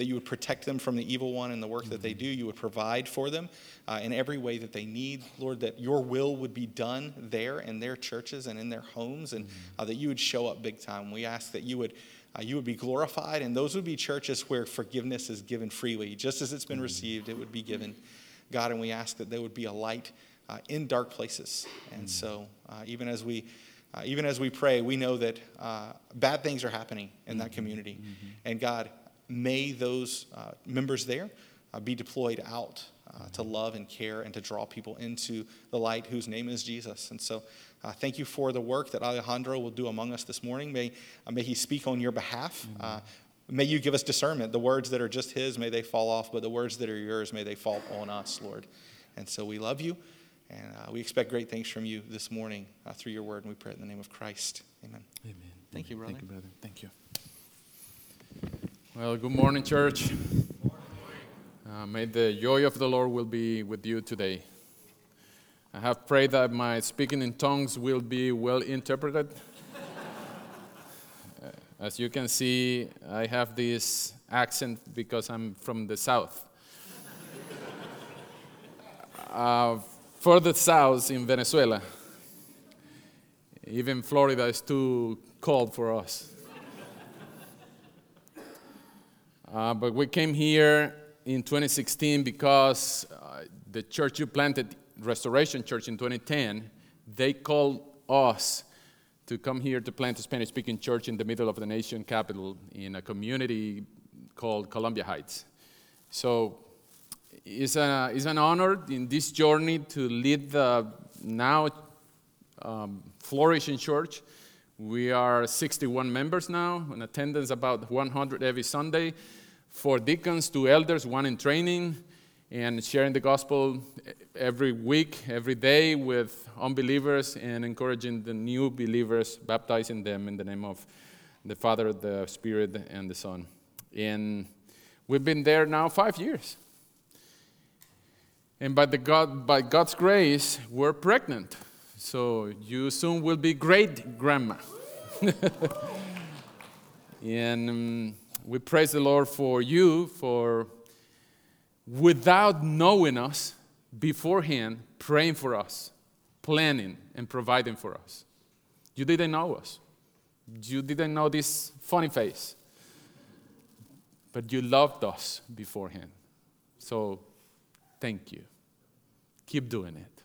that you would protect them from the evil one and the work that they do. You would provide for them uh, in every way that they need. Lord, that your will would be done there in their churches and in their homes, and uh, that you would show up big time. We ask that you would. Uh, you would be glorified, and those would be churches where forgiveness is given freely. Just as it's been received, it would be given. God, and we ask that there would be a light uh, in dark places. And so, uh, even as we uh, even as we pray, we know that uh, bad things are happening in that community. Mm-hmm. And God, may those uh, members there uh, be deployed out to love and care and to draw people into the light whose name is Jesus. And so, thank you for the work that Alejandro will do among us this morning. May, may he speak on your behalf. Mm-hmm. May you give us discernment. The words that are just His, may they fall off, but the words that are yours, may they fall on us, Lord. And so we love you. And uh, we expect great things from you this morning uh, through your word, and we pray in the name of Christ. Amen. Amen. Thank Amen. you, brother. Thank you, brother. Thank you. Well, good morning, church. Uh, may the joy of the Lord will be with you today. I have prayed that my speaking in tongues will be well interpreted. Uh, as you can see, I have this accent because I'm from the south. Uh, further south in Venezuela. Even Florida is too cold for us. Uh, but we came here in 2016 because uh, the church you planted, Restoration Church in 2010, they called us to come here to plant a Spanish speaking church in the middle of the nation capital in a community called Columbia Heights. So it's, a, it's an honor in this journey to lead the now um, flourishing church. We are 61 members now, in attendance about 100 every Sunday. Four deacons, two elders, one in training, and sharing the gospel every week, every day with unbelievers and encouraging the new believers, baptizing them in the name of the Father, the Spirit, and the Son. And we've been there now five years. And by, the God, by God's grace, we're pregnant. So you soon will be great grandma. and um, we praise the Lord for you, for without knowing us beforehand, praying for us, planning, and providing for us. You didn't know us. You didn't know this funny face. But you loved us beforehand. So Thank you. Keep doing it.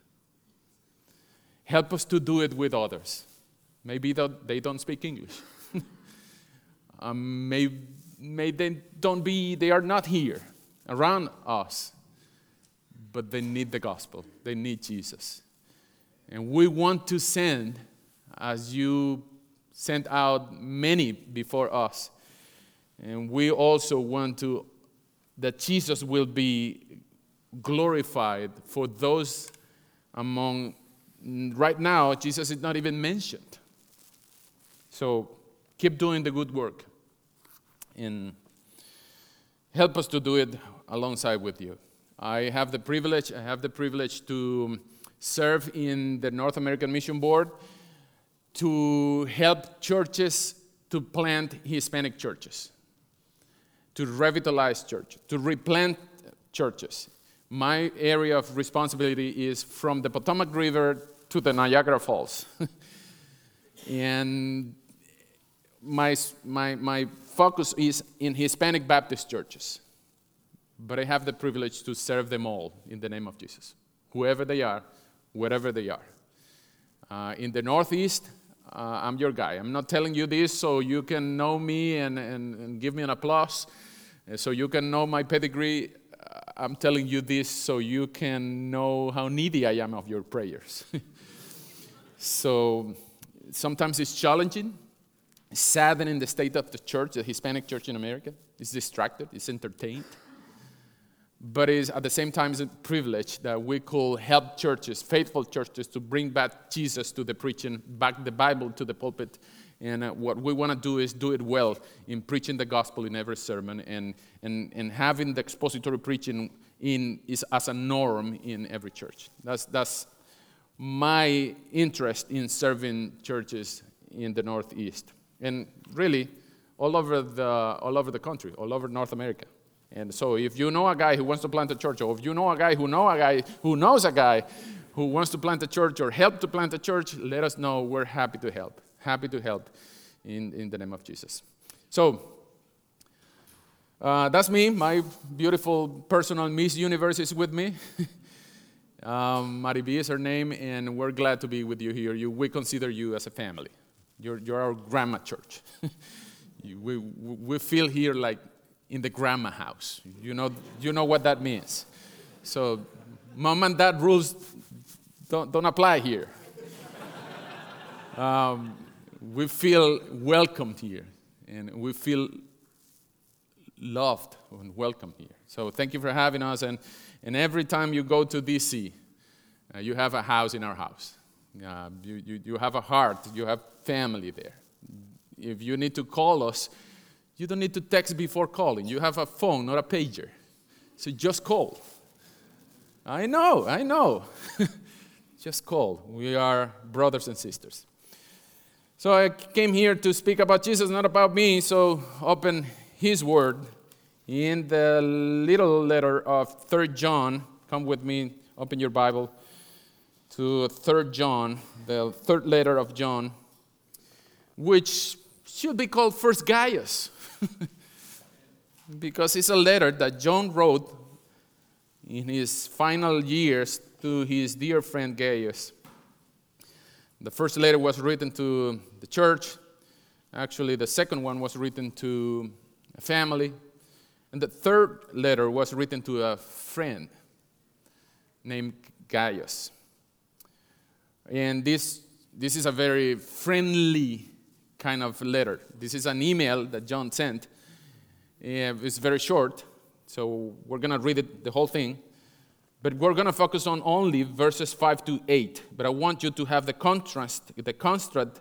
Help us to do it with others. Maybe they don't speak English. um, may, may they don't be, they are not here around us, but they need the gospel. They need Jesus. And we want to send, as you sent out many before us, and we also want to, that Jesus will be glorified for those among, right now, Jesus is not even mentioned. So keep doing the good work and help us to do it alongside with you. I have the privilege, I have the privilege to serve in the North American Mission Board to help churches to plant Hispanic churches, to revitalize churches, to replant churches my area of responsibility is from the Potomac River to the Niagara Falls. and my, my, my focus is in Hispanic Baptist churches. But I have the privilege to serve them all in the name of Jesus, whoever they are, wherever they are. Uh, in the Northeast, uh, I'm your guy. I'm not telling you this so you can know me and, and, and give me an applause, so you can know my pedigree. I'm telling you this so you can know how needy I am of your prayers. so sometimes it's challenging, saddening the state of the church, the Hispanic church in America. It's distracted, it's entertained. But it's at the same time it's a privilege that we could help churches, faithful churches, to bring back Jesus to the preaching, back the Bible to the pulpit, and uh, what we want to do is do it well in preaching the gospel in every sermon and, and, and having the expository preaching in, is as a norm in every church. That's, that's my interest in serving churches in the Northeast. And really, all over the, all over the country, all over North America. And so if you know a guy who wants to plant a church, or if you know a guy who know a guy who knows a guy who wants to plant a church or help to plant a church, let us know. We're happy to help. Happy to help in, in the name of Jesus. So uh, that's me. My beautiful personal Miss Universe is with me. um, Mariby is her name, and we're glad to be with you here. You, we consider you as a family. You're, you're our grandma church. we, we feel here like in the grandma house. You know, you know what that means. So, mom and dad rules don't, don't apply here. um, we feel welcomed here, and we feel loved and welcome here. So thank you for having us. And, and every time you go to DC, uh, you have a house in our house. Uh, you, you, you have a heart, you have family there. If you need to call us, you don't need to text before calling. You have a phone, not a pager. So just call. I know, I know. just call. We are brothers and sisters. So I came here to speak about Jesus, not about me. So open his word in the little letter of Third John. Come with me, open your Bible to Third John, the third letter of John, which should be called First Gaius, because it's a letter that John wrote in his final years to his dear friend Gaius. The first letter was written to the church. Actually, the second one was written to a family. And the third letter was written to a friend named Gaius. And this, this is a very friendly kind of letter. This is an email that John sent. It's very short, so we're going to read it, the whole thing. But we're going to focus on only verses 5 to 8. But I want you to have the contrast, the contrast,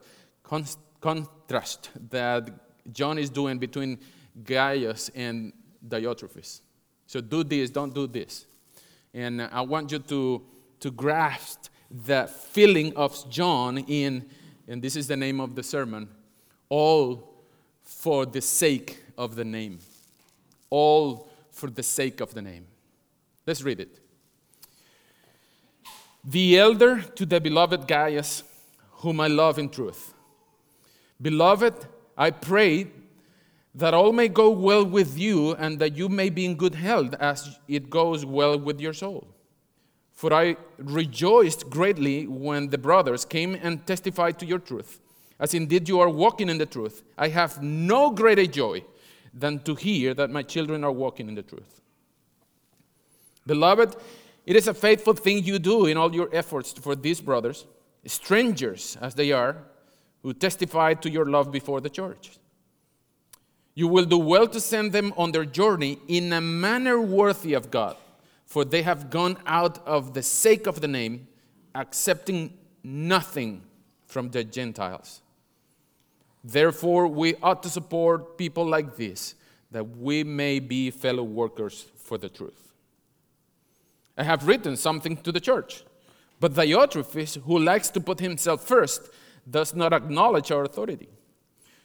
contrast that John is doing between Gaius and Diotrephes. So do this, don't do this. And I want you to, to grasp the filling of John in, and this is the name of the sermon, all for the sake of the name. All for the sake of the name. Let's read it. The elder to the beloved Gaius, whom I love in truth. Beloved, I pray that all may go well with you and that you may be in good health as it goes well with your soul. For I rejoiced greatly when the brothers came and testified to your truth, as indeed you are walking in the truth. I have no greater joy than to hear that my children are walking in the truth. Beloved, it is a faithful thing you do in all your efforts for these brothers, strangers as they are, who testified to your love before the church. You will do well to send them on their journey in a manner worthy of God, for they have gone out of the sake of the name, accepting nothing from the Gentiles. Therefore, we ought to support people like this, that we may be fellow workers for the truth. I have written something to the church, but Diotrephes, who likes to put himself first, does not acknowledge our authority.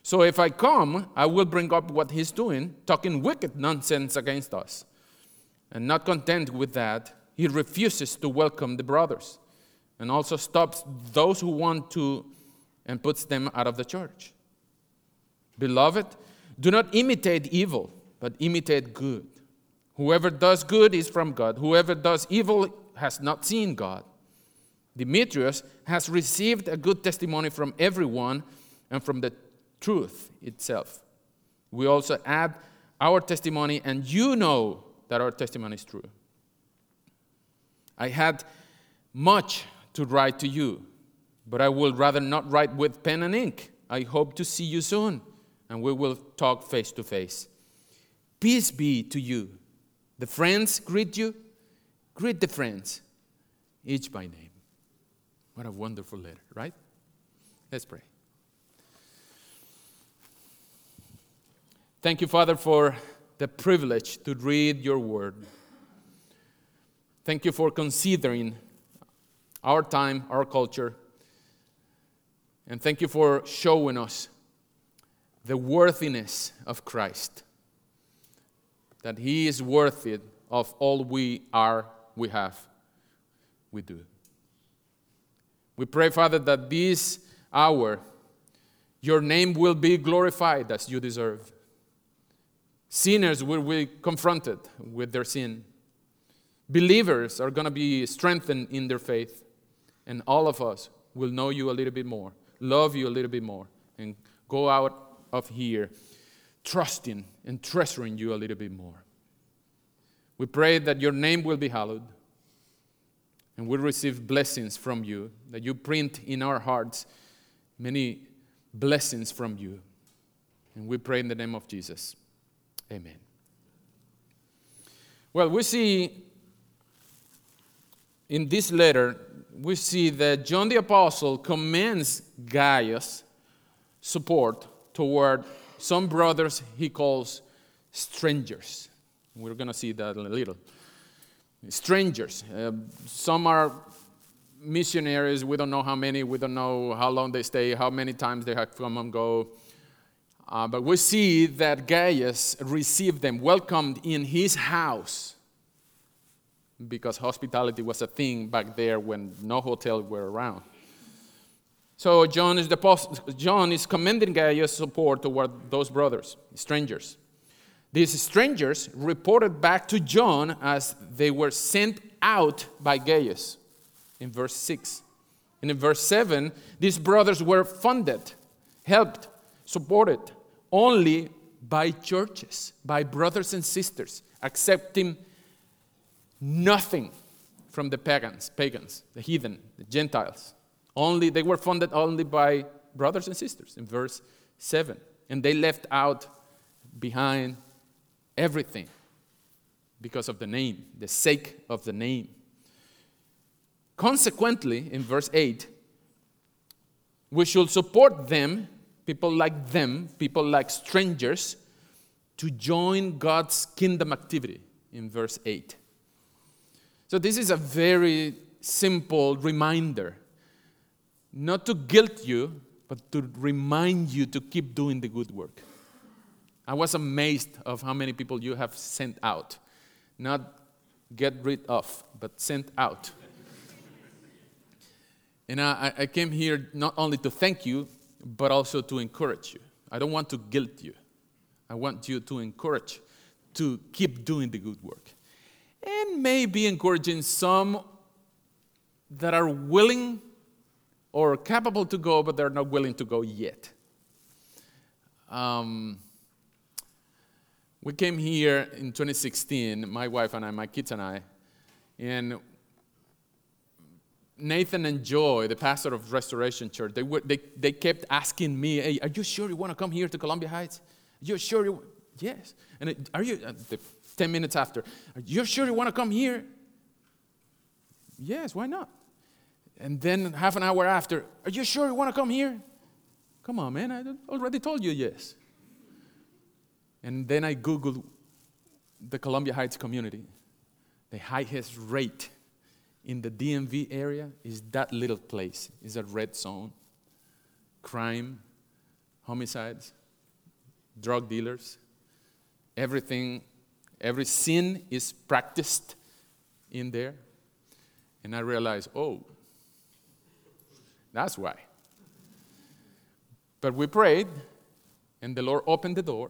So if I come, I will bring up what he's doing, talking wicked nonsense against us. And not content with that, he refuses to welcome the brothers and also stops those who want to and puts them out of the church. Beloved, do not imitate evil, but imitate good. Whoever does good is from God. Whoever does evil has not seen God. Demetrius has received a good testimony from everyone and from the truth itself. We also add our testimony, and you know that our testimony is true. I had much to write to you, but I would rather not write with pen and ink. I hope to see you soon, and we will talk face to face. Peace be to you. The friends greet you. Greet the friends, each by name. What a wonderful letter, right? Let's pray. Thank you, Father, for the privilege to read your word. Thank you for considering our time, our culture. And thank you for showing us the worthiness of Christ. that He is worthy of all we are, we have, we do. We pray, Father, that this hour your name will be glorified as you deserve. Sinners will be confronted with their sin. Believers are going to be strengthened in their faith. And all of us will know you a little bit more, love you a little bit more, and go out of here trusting and treasuring you a little bit more. We pray that your name will be hallowed and we receive blessings from you, that you print in our hearts many blessings from you. And we pray in the name of Jesus. Amen. Well, we see in this letter, we see that John the Apostle commends Gaius' support toward some brothers he calls strangers. We're going to see that in a little. Strangers. Uh, some are missionaries. We don't know how many. We don't know how long they stay, how many times they have come and go. Uh, but we see that Gaius received them, welcomed in his house, because hospitality was a thing back there when no hotels were around. So John is, the, John is commending Gaius' support toward those brothers, strangers. These strangers reported back to John as they were sent out by Gaius in verse 6. And in verse 7, these brothers were funded, helped, supported only by churches, by brothers and sisters, accepting nothing from the pagans, pagans, the heathen, the Gentiles. Only they were funded only by brothers and sisters in verse 7. And they left out behind everything because of the name, the sake of the name. Consequently, in verse 8, we should support them, people like them, people like strangers, to join God's kingdom activity in verse 8. So, this is a very simple reminder not to guilt you, but to remind you to keep doing the good work. I was amazed of how many people you have sent out. Not get rid of, but sent out. and I, I came here not only to thank you, but also to encourage you. I don't want to guilt you. I want you to encourage to keep doing the good work. And maybe encouraging some that are willing or capable to go, but they're not willing to go yet. Um, we came here in 2016, my wife and I, my kids and I, and Nathan and Joy, the pastor of Restoration Church, they, were, they, they kept asking me, hey, are you sure you want to come here to Columbia Heights? You're sure you, yes. And are you, uh, 10 minutes after, are you sure you want to come here? Yes, why not? And then half an hour after, Are you sure you want to come here? Come on, man, I already told you yes. And then I Googled the Columbia Heights community. The highest rate in the DMV area is that little place, is a red zone. Crime, homicides, drug dealers, everything, every sin is practiced in there. And I realized, oh, that's why. But we prayed, and the Lord opened the door,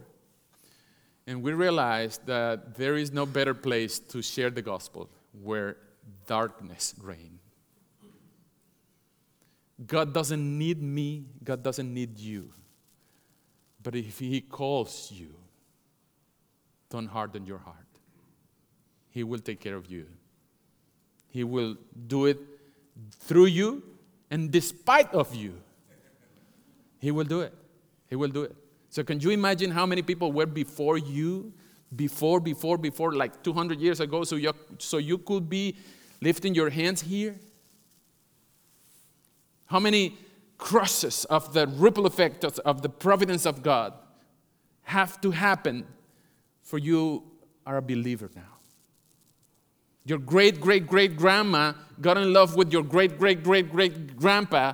and we realized that there is no better place to share the gospel where darkness reign. God doesn't need me, God doesn't need you. But if He calls you, don't harden your heart. He will take care of you. He will do it through you and despite of you, He will do it. He will do it. So, can you imagine how many people were before you? Before, before, before, like 200 years ago, so you, so you could be lifting your hands here? How many crosses of the ripple effect of, the providence of God have to happen for you are a believer now? Your great great great grandma got in love with your great great great great grandpa,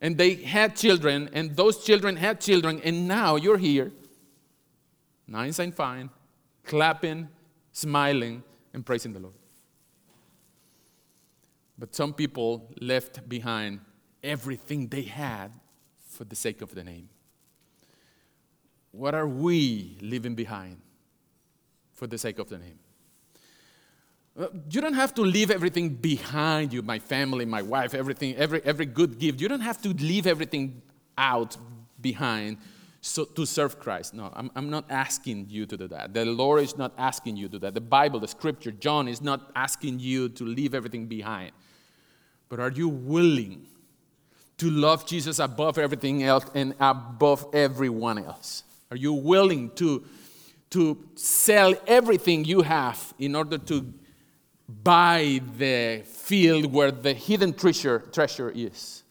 and they had children, and those children had children, and now you're here. Nice and fine, clapping, smiling, and praising the Lord. But some people left behind everything they had for the sake of the name. What are we leaving behind for the sake of the name? You don't have to leave everything behind you, my family, my wife, everything, every, every good gift. You don't have to leave everything out behind so, to serve Christ. No, I'm, I'm not asking you to do that. The Lord is not asking you to do that. The Bible, the scripture, John is not asking you to leave everything behind. But are you willing to love Jesus above everything else and above everyone else? Are you willing to, to sell everything you have in order to buy the field where the hidden treasure, treasure is?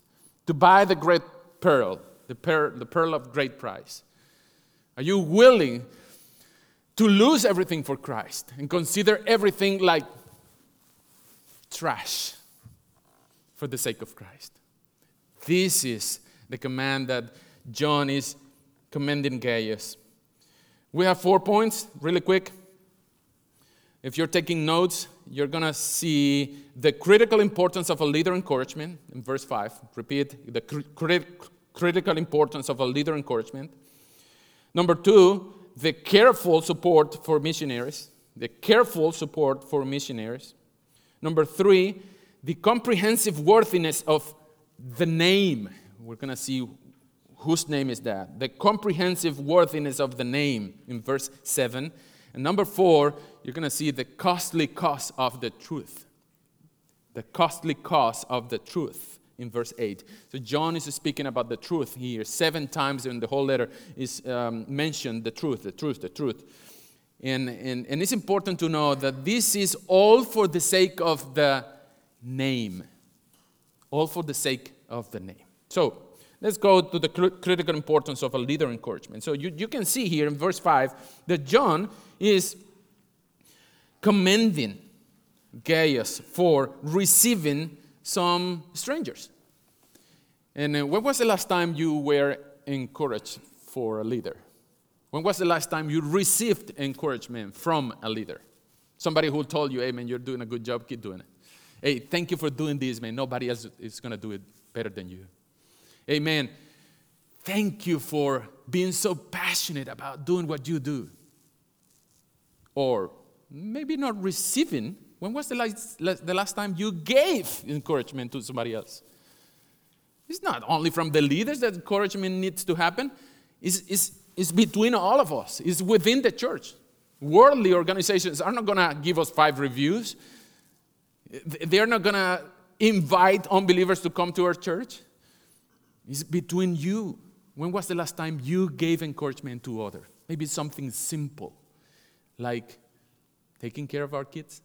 To buy the great pearl, the pearl, the pearl of great price? Are you willing to lose everything for Christ and consider everything like trash for the sake of Christ? This is the command that John is commending Gaius. We have four points, really quick. If you're taking notes, you're going to see the critical importance of a leader encouragement in verse 5. Repeat the cr- crit- critical importance of a leader encouragement. Number two, the careful support for missionaries. The careful support for missionaries. Number three, the comprehensive worthiness of the name. We're going to see whose name is that. The comprehensive worthiness of the name in verse 7. And number four, you're going to see the costly cost of the truth. The costly cost of the truth in verse 8. So John is speaking about the truth here. Seven times in the whole letter is um, mentioned the truth, the truth, the truth. And, and, and it's important to know that this is all for the sake of the name. All for the sake of the name. So let's go to the cr- critical importance of a leader encouragement. So you, you can see here in verse 5 that John is commending Gaius for receiving some strangers. And uh, when was the last time you were encouraged for a leader? When was the last time you received encouragement from a leader? Somebody who told you, hey you're doing a good job, keep doing it. Hey, thank you for doing this, man. Nobody else is going to do it better than you. Amen. Thank you for being so passionate about doing what you do. Or maybe not receiving. When was the last, the last time you gave encouragement to somebody else? It's not only from the leaders that encouragement needs to happen, it's, it's, it's between all of us, it's within the church. Worldly organizations are not going to give us five reviews, they're not going to invite unbelievers to come to our church. It's between you. When was the last time you gave encouragement to others? Maybe something simple, like taking care of our kids,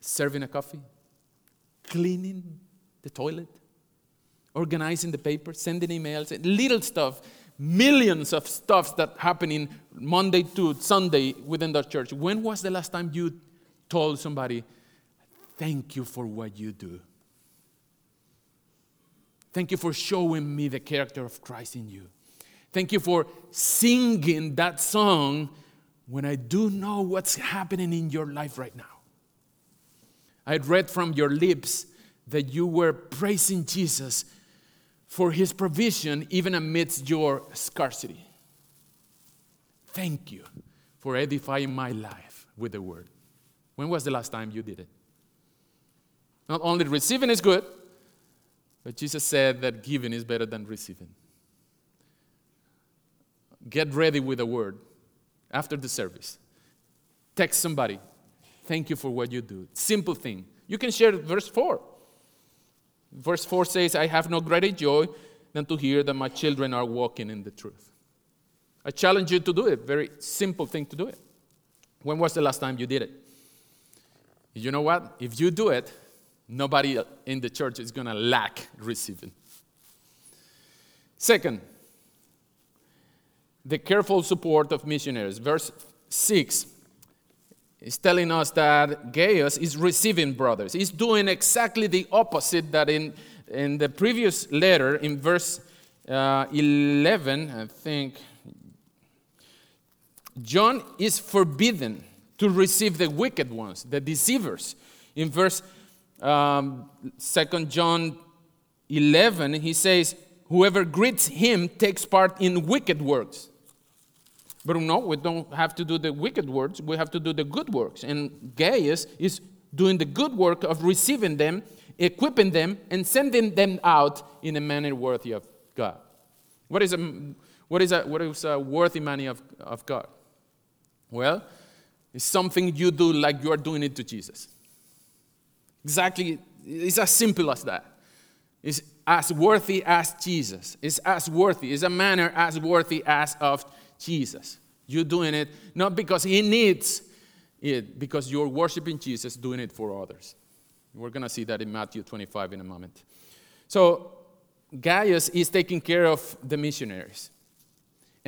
serving a coffee, cleaning the toilet, organizing the paper, sending emails, little stuff, millions of stuff that happen in Monday to Sunday within the church. When was the last time you told somebody, Thank you for what you do? Thank you for showing me the character of Christ in you. Thank you for singing that song when I do know what's happening in your life right now. I read from your lips that you were praising Jesus for his provision even amidst your scarcity. Thank you for edifying my life with the word. When was the last time you did it? Not only receiving is good, but Jesus said that giving is better than receiving. Get ready with a word after the service. Text somebody. Thank you for what you do. Simple thing. You can share verse 4. Verse 4 says, I have no greater joy than to hear that my children are walking in the truth. I challenge you to do it. Very simple thing to do it. When was the last time you did it? You know what? If you do it, nobody in the church is going to lack receiving. Second, the careful support of missionaries. Verse 6 is telling us that Gaius is receiving brothers. He's doing exactly the opposite that in, in the previous letter, in verse uh, 11, I think. John is forbidden to receive the wicked ones, the deceivers. In verse um, 2 John 11, he says, Whoever greets him takes part in wicked works. But no, we don't have to do the wicked works, we have to do the good works. And Gaius is doing the good work of receiving them, equipping them, and sending them out in a manner worthy of God. What is a, what is a, what is a worthy manner of, of God? Well, it's something you do like you are doing it to Jesus. Exactly, it's as simple as that. It's as worthy as Jesus. It's as worthy. It's a manner as worthy as of Jesus. You're doing it not because He needs it, because you're worshiping Jesus, doing it for others. We're going to see that in Matthew 25 in a moment. So, Gaius is taking care of the missionaries.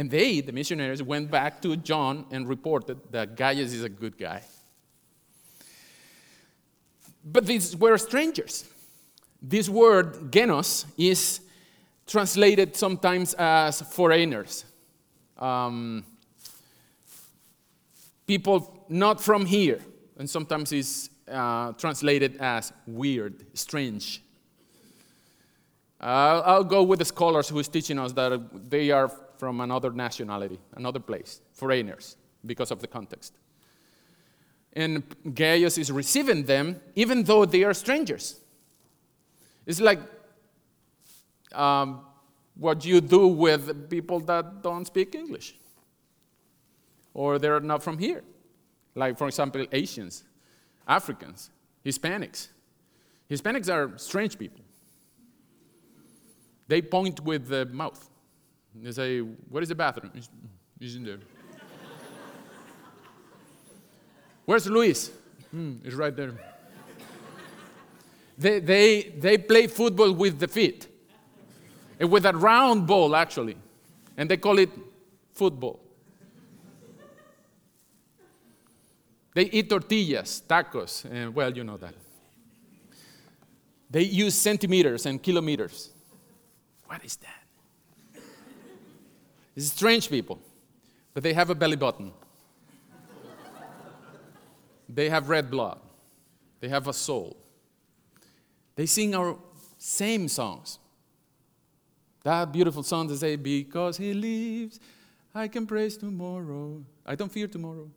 And they, the missionaries, went back to John and reported that Gaius is a good guy. But these were strangers. This word, genos, is translated sometimes as foreigners. Um, people not from here, and sometimes it's uh, translated as weird, strange. Uh, I'll go with the scholars who is teaching us that they are from another nationality, another place, foreigners, because of the context. And Gaius is receiving them even though they are strangers. It's like um, what you do with people that don't speak English or they're not from here. Like, for example, Asians, Africans, Hispanics. Hispanics are strange people. They point with the mouth. They say, Where is the bathroom? He's in there. Where's Luis? Hmm, it's right there. they, they, they play football with the feet, and with a round ball, actually, and they call it football. They eat tortillas, tacos, and well, you know that. They use centimeters and kilometers. What is that? It's strange people, but they have a belly button. they have red blood. They have a soul. They sing our same songs. That beautiful song they say, Because he lives, I can praise tomorrow. I don't fear tomorrow.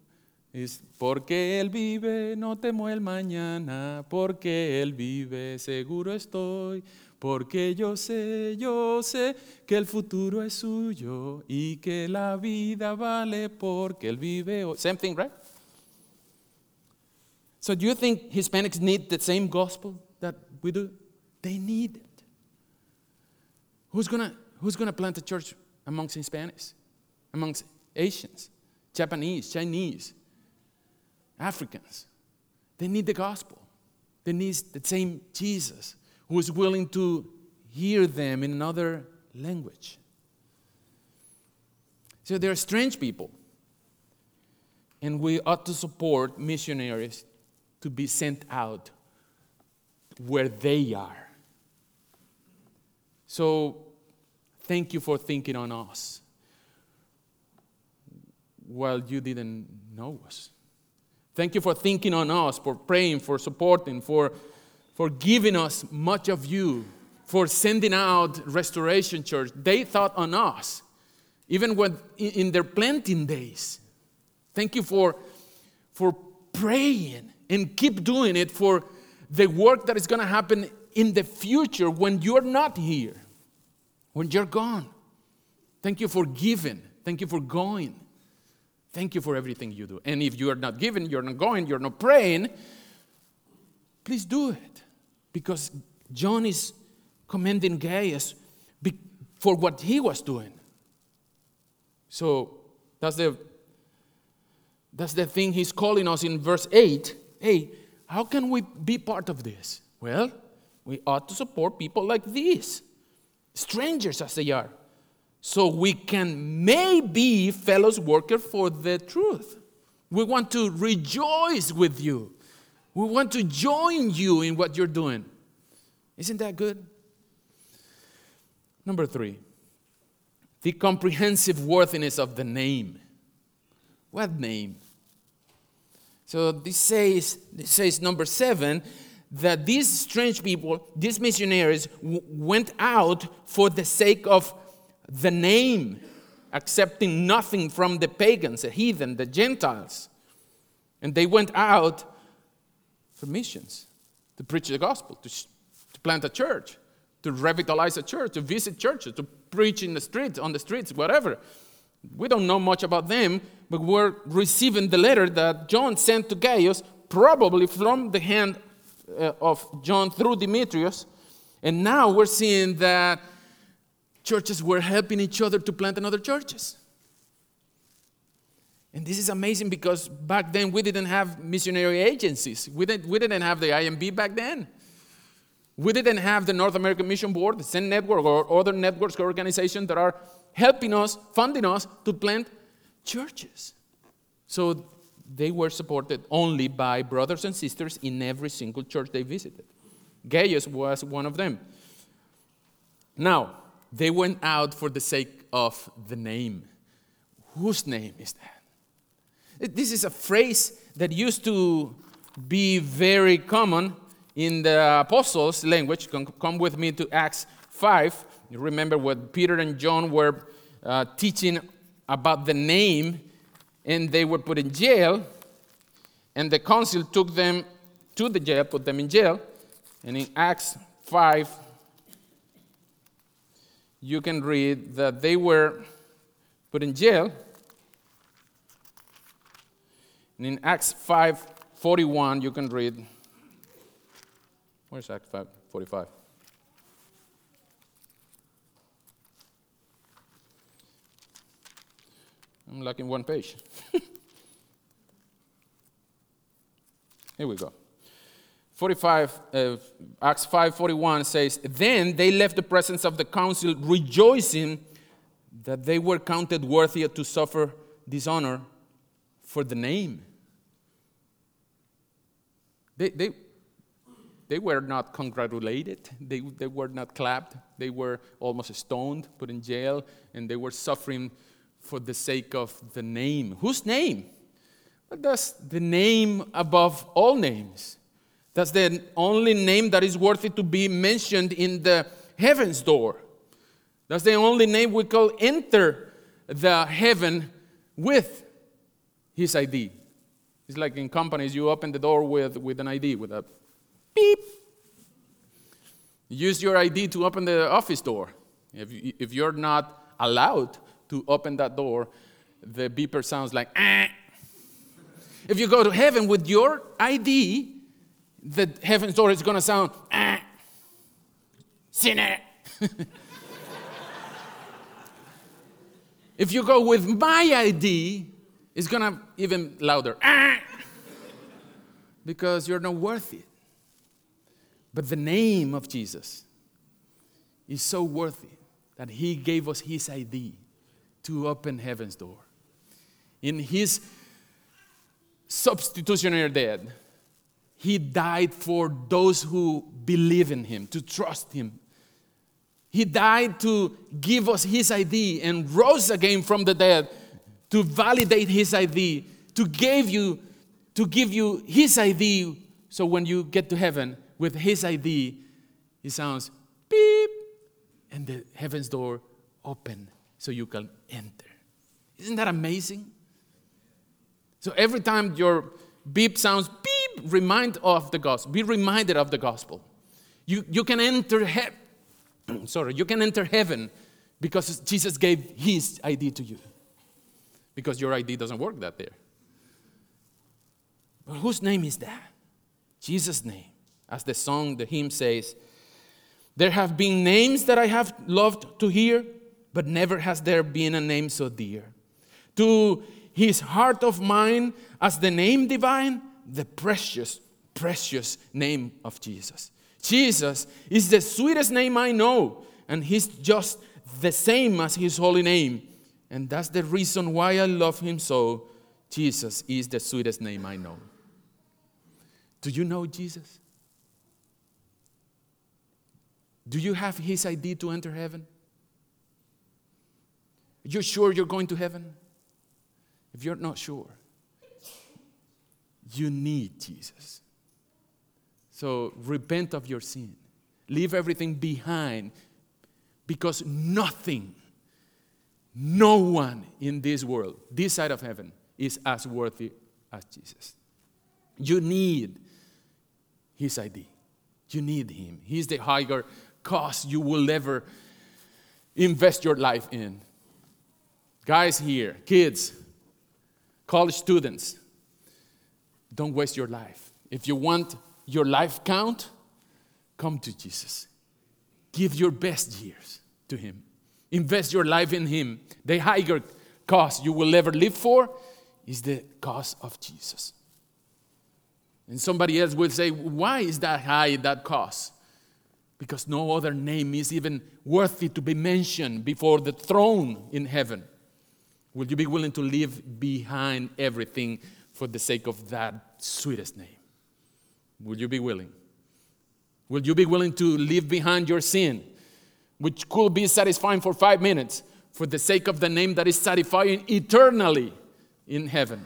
Es porque Él vive, no temo el mañana, porque Él vive, seguro estoy, porque yo sé, yo sé que el futuro es suyo y que la vida vale porque Él vive. Same thing, right? So do you think Hispanics need the same gospel that we do? They need it. Who's gonna, who's gonna plant a church amongst Hispanics, amongst Asians, Japanese, Chinese? Africans. They need the gospel. They need the same Jesus who is willing to hear them in another language. So they're strange people. And we ought to support missionaries to be sent out where they are. So thank you for thinking on us while you didn't know us. Thank you for thinking on us, for praying, for supporting, for, for giving us much of you, for sending out Restoration Church. They thought on us, even when in their planting days. Thank you for, for praying and keep doing it for the work that is going to happen in the future when you're not here, when you're gone. Thank you for giving. Thank you for going. Thank you for everything you do. And if you are not giving, you're not going, you're not praying, please do it. Because John is commending Gaius for what he was doing. So that's the that's the thing he's calling us in verse 8. Hey, how can we be part of this? Well, we ought to support people like these, strangers as they are so we can maybe fellows worker for the truth. We want to rejoice with you. We want to join you in what you're doing. Isn't that good? Number three, the comprehensive worthiness of the name. What name? So this says, this says number seven, that these strange people, these missionaries, w- went out for the sake of the name, accepting nothing from the pagans, the heathen, the Gentiles. And they went out for missions, to preach the gospel, to, to plant a church, to revitalize a church, to visit churches, to preach in the streets, on the streets, whatever. We don't know much about them, but we're receiving the letter that John sent to Gaius, probably from the hand uh, of John through Demetrius. And now we're seeing that churches were helping each other to plant another churches. And this is amazing because back then we didn't have missionary agencies. We didn't, we didn't have the IMB back then. We didn't have the North American Mission Board, the SEND Network, or other networks or organizations that are helping us, funding us to plant churches. So they were supported only by brothers and sisters in every single church they visited. Gaius was one of them. Now, they went out for the sake of the name. Whose name is that? This is a phrase that used to be very common in the apostles' language. Come, with me to Acts 5. You remember what Peter and John were uh, teaching about the name, and they were put in jail, and the council took them to the jail, put them in jail. And in Acts 5, you can read that they were put in jail. And in Acts 5 41, you can read. Where's Acts 5 45? I'm lacking one page. Here we go. 45, uh, Acts 5:41 says, "Then they left the presence of the council, rejoicing that they were counted worthy to suffer dishonor for the name." They, they, they were not congratulated. They, they were not clapped. They were almost stoned, put in jail, and they were suffering for the sake of the name. Whose name? But that's the name above all names. That's the only name that is worthy to be mentioned in the heaven's door. That's the only name we call enter the heaven with his ID. It's like in companies, you open the door with, with an ID, with a beep. Use your ID to open the office door. If, you, if you're not allowed to open that door, the beeper sounds like, eh. If you go to heaven with your ID, the heaven's door is going to sound, eh. Sinner. if you go with my ID, it's to even louder. Because you're not worth it. But the name of Jesus is so worthy that he gave us his ID to open heaven's door. In his substitutionary death, he died for those who believe in him, to trust him. He died to give us his ID and rose again from the dead to validate his ID, to give you, to give you his ID. So when you get to heaven with his ID, it sounds beep, and the heaven's door open so you can enter. Isn't that amazing? So every time your beep sounds beep, remind of the gospel. Be reminded of the gospel. You, you can enter heaven. Sorry, you can enter heaven because Jesus gave his ID to you. Because your ID doesn't work that there. But whose name is that? Jesus' name. As the song, the hymn says, There have been names that I have loved to hear, but never has there been a name so dear. To his heart of mine, as the name divine, the precious, precious name of Jesus. Jesus is the sweetest name I know, and he's just the same as his holy name. And that's the reason why I love him so. Jesus is the sweetest name I know. Do you know Jesus? Do you have his ID to enter heaven? You're sure you're going to heaven? if you're not sure, you need Jesus. So repent of your sin. Leave everything behind because nothing, no one in this world, this side of heaven, is as worthy as Jesus. You need his ID. You need him. He's the higher cost you will ever invest your life in. Guys here, kids, college students, don't waste your life. If you want your life count, come to Jesus. Give your best years to Him. Invest your life in Him. The higher cost you will ever live for is the cost of Jesus. And somebody else will say, Why is that high, that cost? Because no other name is even worthy to be mentioned before the throne in heaven. Will you be willing to leave behind everything for the sake of that sweetest name? Will you be willing? Will you be willing to leave behind your sin, which could be satisfying for five minutes, for the sake of the name that is satisfying eternally in heaven?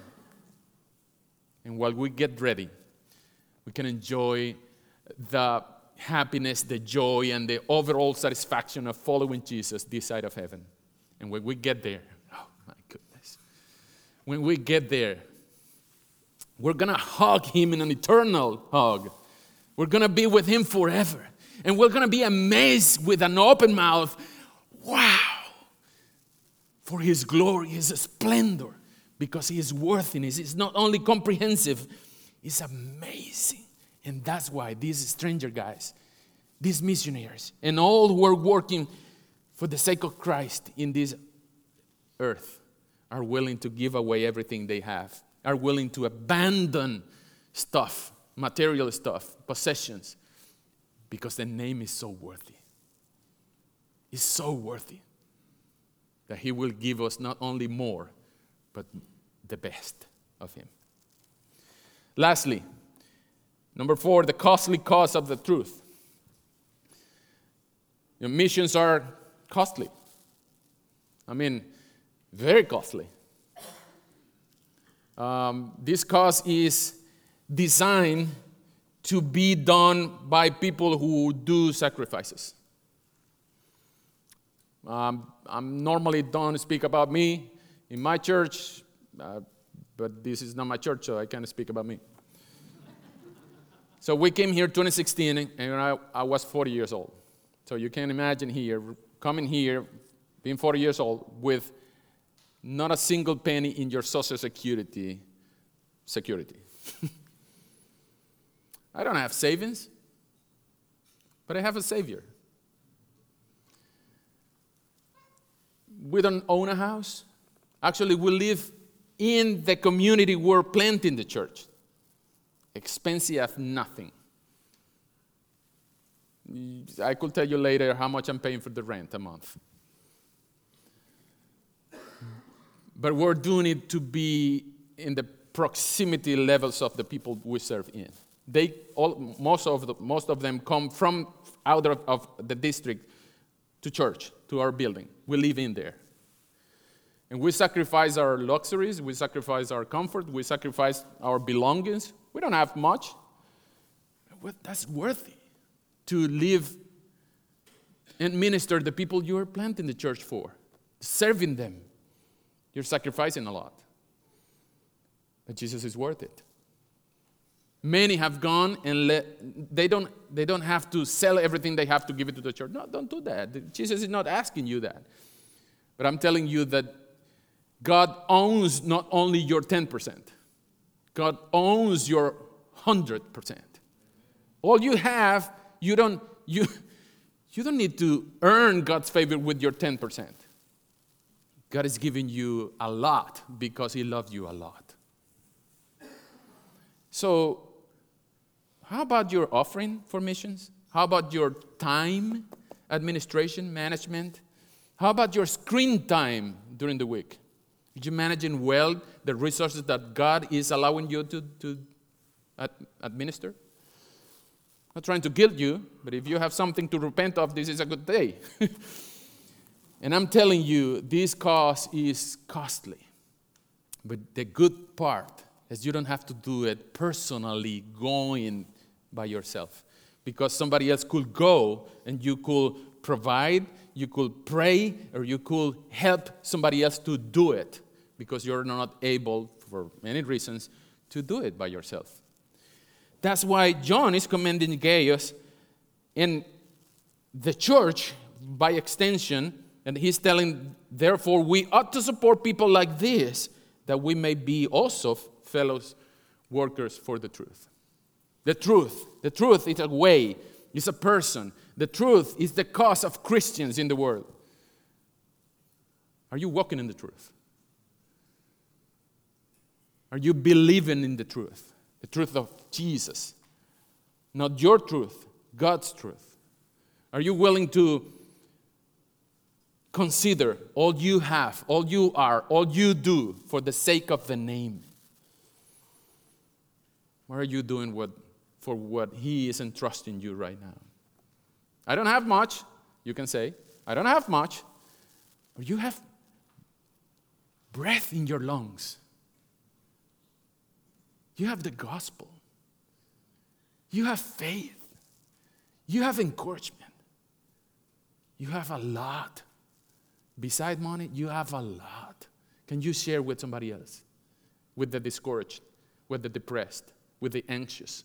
And while we get ready, we can enjoy the happiness, the joy, and the overall satisfaction of following Jesus this side of heaven. And when we get there, oh my goodness, when we get there, we're to hug him in an eternal hug. We're to be with him forever. And we're going to be amazed with an open mouth. Wow! For his glory, his splendor, because his worthiness is not only comprehensive, it's amazing. And that's why these stranger guys, these missionaries, and all who are working for the sake of Christ in this earth are willing to give away everything they have are willing to abandon stuff, material stuff, possessions, because the name is so worthy. It's so worthy that He will give us not only more, but the best of Him. Lastly, number four, the costly cost of the truth. Your missions are costly. I mean, very costly. Um, this cause is designed to be done by people who do sacrifices. Um, I'm normally don't speak about me in my church, uh, but this is not my church, so I can't speak about me. so we came here 2016, and I, I was 40 years old. So you can imagine here, coming here, being 40 years old, with not a single penny in your social security security. I don't have savings, but I have a savior. We don't own a house. Actually, we live in the community we're planting the church. Expensive nothing. I could tell you later how much I'm paying for the rent a month. but we're doing it to be in the proximity levels of the people we serve in. They all, most, of the, most of them come from out of, of the district to church, to our building. We live in there. And we sacrifice our luxuries, we sacrifice our comfort, we sacrifice our belongings. We don't have much. But that's worthy to live and minister the people you are planting the church for, serving them, you're sacrificing a lot. But Jesus is worth it. Many have gone and let, they, don't, they don't have to sell everything they have to give it to the church. No, don't do that. Jesus is not asking you that. But I'm telling you that God owns not only your 10%, God owns your 100%. All you have, you don't, you, you don't need to earn God's favor with your 10%. God is giving you a lot because He loves you a lot. So, how about your offering for missions? How about your time, administration, management? How about your screen time during the week? Are you managing well the resources that God is allowing you to, to administer? I'm not trying to guilt you, but if you have something to repent of, this is a good day. And I'm telling you, this cost is costly. But the good part is you don't have to do it personally, going by yourself. Because somebody else could go and you could provide, you could pray, or you could help somebody else to do it because you're not able, for many reasons, to do it by yourself. That's why John is commending Gaius in the church by extension, and he's telling, therefore, we ought to support people like this that we may be also fellows workers for the truth. The truth, the truth is a way, it's a person. The truth is the cause of Christians in the world. Are you walking in the truth? Are you believing in the truth? The truth of Jesus. Not your truth, God's truth. Are you willing to consider all you have, all you are, all you do for the sake of the name? What are you doing what, for what He is entrusting you right now? I don't have much, you can say. I don't have much. You have breath in your lungs. You have the gospel. You have faith. You have encouragement. You have a lot. Beside money, you have a lot. Can you share with somebody else? With the discouraged, with the depressed, with the anxious,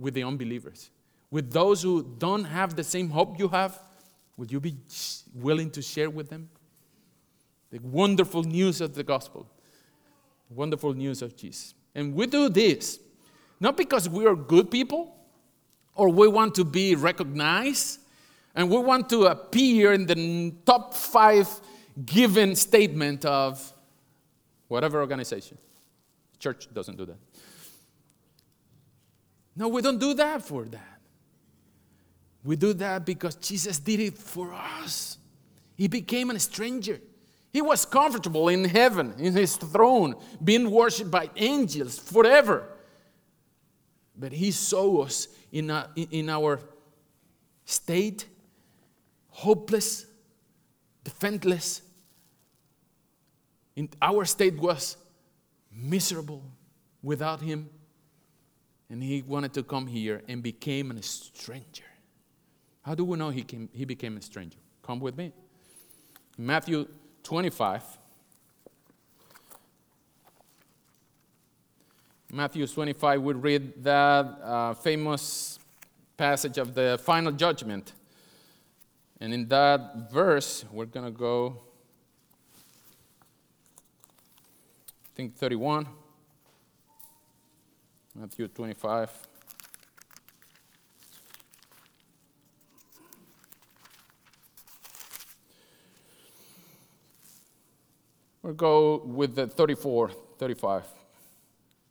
with the unbelievers, with those who don't have the same hope you have? Will you be willing to share with them the wonderful news of the gospel, wonderful news of Jesus? And we do this not because we are good people or we want to be recognized and we want to appear in the top five given statement of whatever organization. Church doesn't do that. No, we don't do that for that. We do that because Jesus did it for us. He became a stranger. He was comfortable in heaven, in his throne, being worshiped by angels forever. But he saw us in, a, in our state, hopeless, defenseless. In our state was miserable without him. And he wanted to come here and became a stranger. How do we know he, came, he became a stranger? Come with me. Matthew 25. Matthew 25, we read that uh, famous passage of the final judgment. And in that verse, we're going to go, I think 31. Matthew 25. We'll go with the 34, 35.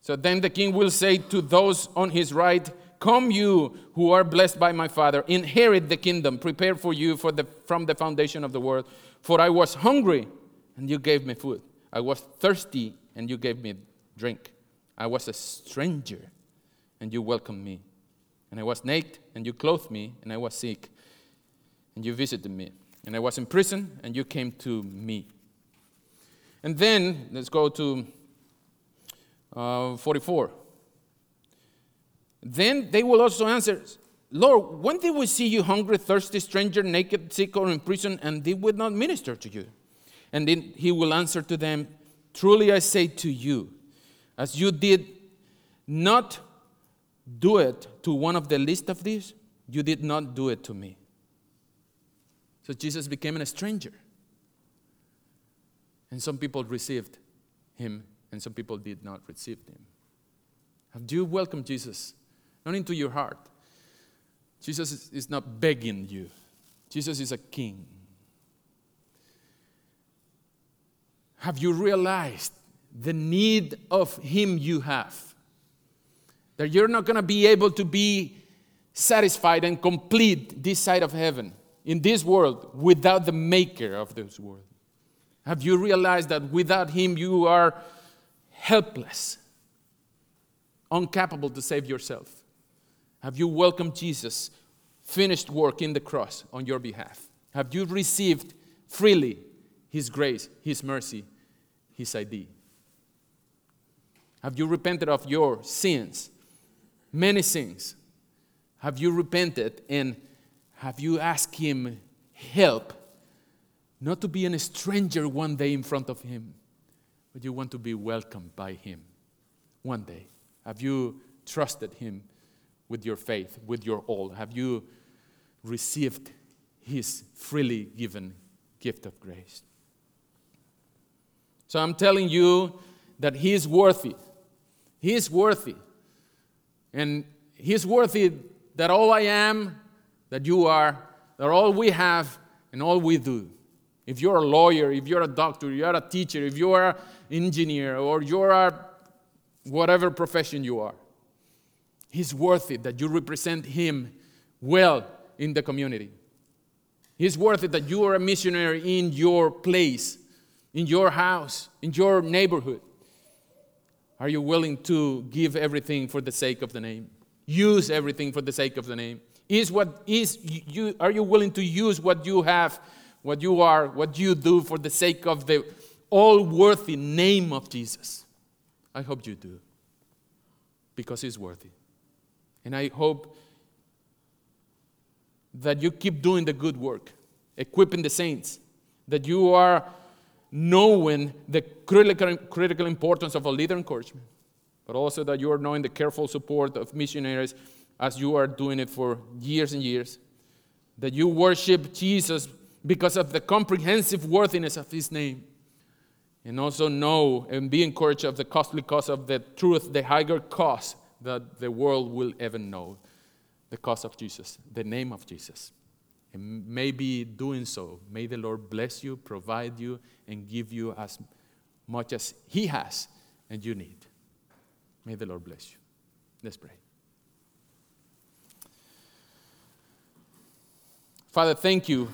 So then the king will say to those on his right, Come, you who are blessed by my Father, inherit the kingdom prepared for you for the, from the foundation of the world. For I was hungry, and you gave me food. I was thirsty, and you gave me drink. I was a stranger, and you welcomed me. And I was naked, and you clothed me, and I was sick, and you visited me. And I was in prison, and you came to me. And then, let's go to uh, 44. Then they will also answer, Lord, when did we see you hungry, thirsty, stranger, naked, sick, or in prison, and they we not minister to you? And then he will answer to them, Truly I say to you, as you did not do it to one of the least of these, you did not do it to me. So Jesus became a stranger. And some people received him, and some people did not receive him. Have you welcomed Jesus? Not into your heart. Jesus is not begging you, Jesus is a king. Have you realized the need of him you have? That you're not going to be able to be satisfied and complete this side of heaven, in this world, without the maker of this world. Have you realized that without Him you are helpless, incapable to save yourself? Have you welcomed Jesus' finished work in the cross on your behalf? Have you received freely His grace, His mercy, His ID? Have you repented of your sins? Many sins. Have you repented and have you asked Him help not to be a stranger one day in front of Him, but you want to be welcomed by Him one day? Have you trusted Him with your faith, with your all? Have you received His freely given gift of grace? So I'm telling you that He is worthy. He is worthy. And He is worthy that all I am, that you are, that all we have, and all we do. If you're a lawyer, if you're a doctor, you're a teacher, if you're an engineer, or you're a whatever profession you are, He's worthy that you represent Him well in the community. He's worthy that you are a missionary in your place, in your house, in your neighborhood. Are you willing to give everything for the sake of the name? Use everything for the sake of the name. Is what is you are you willing to use what you have, what you are, what you do for the sake of the all worthy name of Jesus? I hope you do. Because he's worthy. And I hope that you keep doing the good work, equipping the saints, that you are knowing the critical, critical importance of a leader encouragement, but also that you are knowing the careful support of missionaries as you are doing it for years and years. That you worship Jesus because of the comprehensive worthiness of his name. And also know and be encouraged of the costly cost of the truth, the higher cost that the world will ever know the cost of Jesus, the name of Jesus. And maybe doing so, may the Lord bless you, provide you, and give you as much as He has and you need. May the Lord bless you. Let's pray. Father, thank you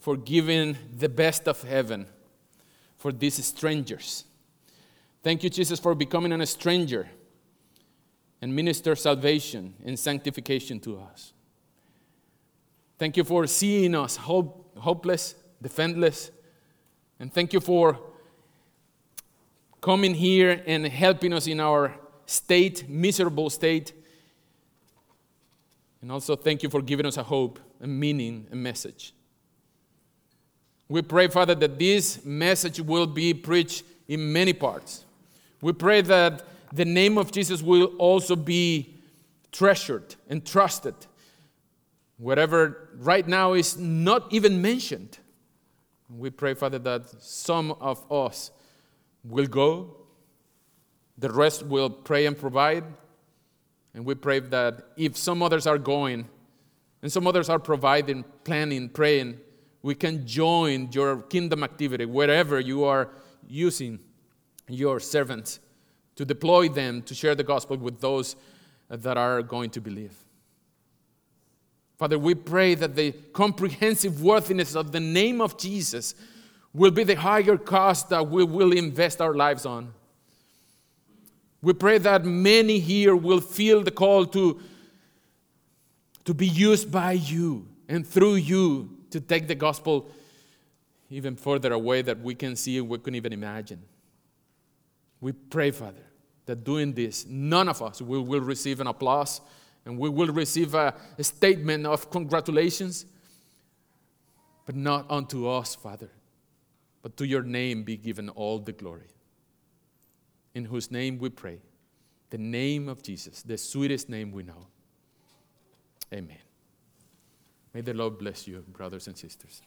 for giving the best of heaven for these strangers. Thank you, Jesus, for becoming a stranger and minister salvation and sanctification to us. Thank you for seeing us hope, hopeless, defenseless. And thank you for coming here and helping us in our state, miserable state. And also thank you for giving us a hope, a meaning, a message. We pray, Father, that this message will be preached in many parts. We pray that the name of Jesus will also be treasured and trusted whatever right now is not even mentioned. We pray, Father, that some of us will go, the rest will pray and provide. And we pray that if some others are going and some others are providing, planning, praying, we can join your kingdom activity wherever you are using your servants to deploy them to share the gospel with those that are going to believe. Father, we pray that the comprehensive worthiness of the name of Jesus will be the higher cost that we will invest our lives on. We pray that many here will feel the call to, to be used by you and through you to take the gospel even further away that we can see we can even imagine. We pray, Father, that doing this, none of us will, will receive an applause and we will receive a, a statement of congratulations, but not unto us, Father, but to your name be given all the glory. In whose name we pray, the name of Jesus, the sweetest name we know. Amen. May the Lord bless you, brothers and sisters.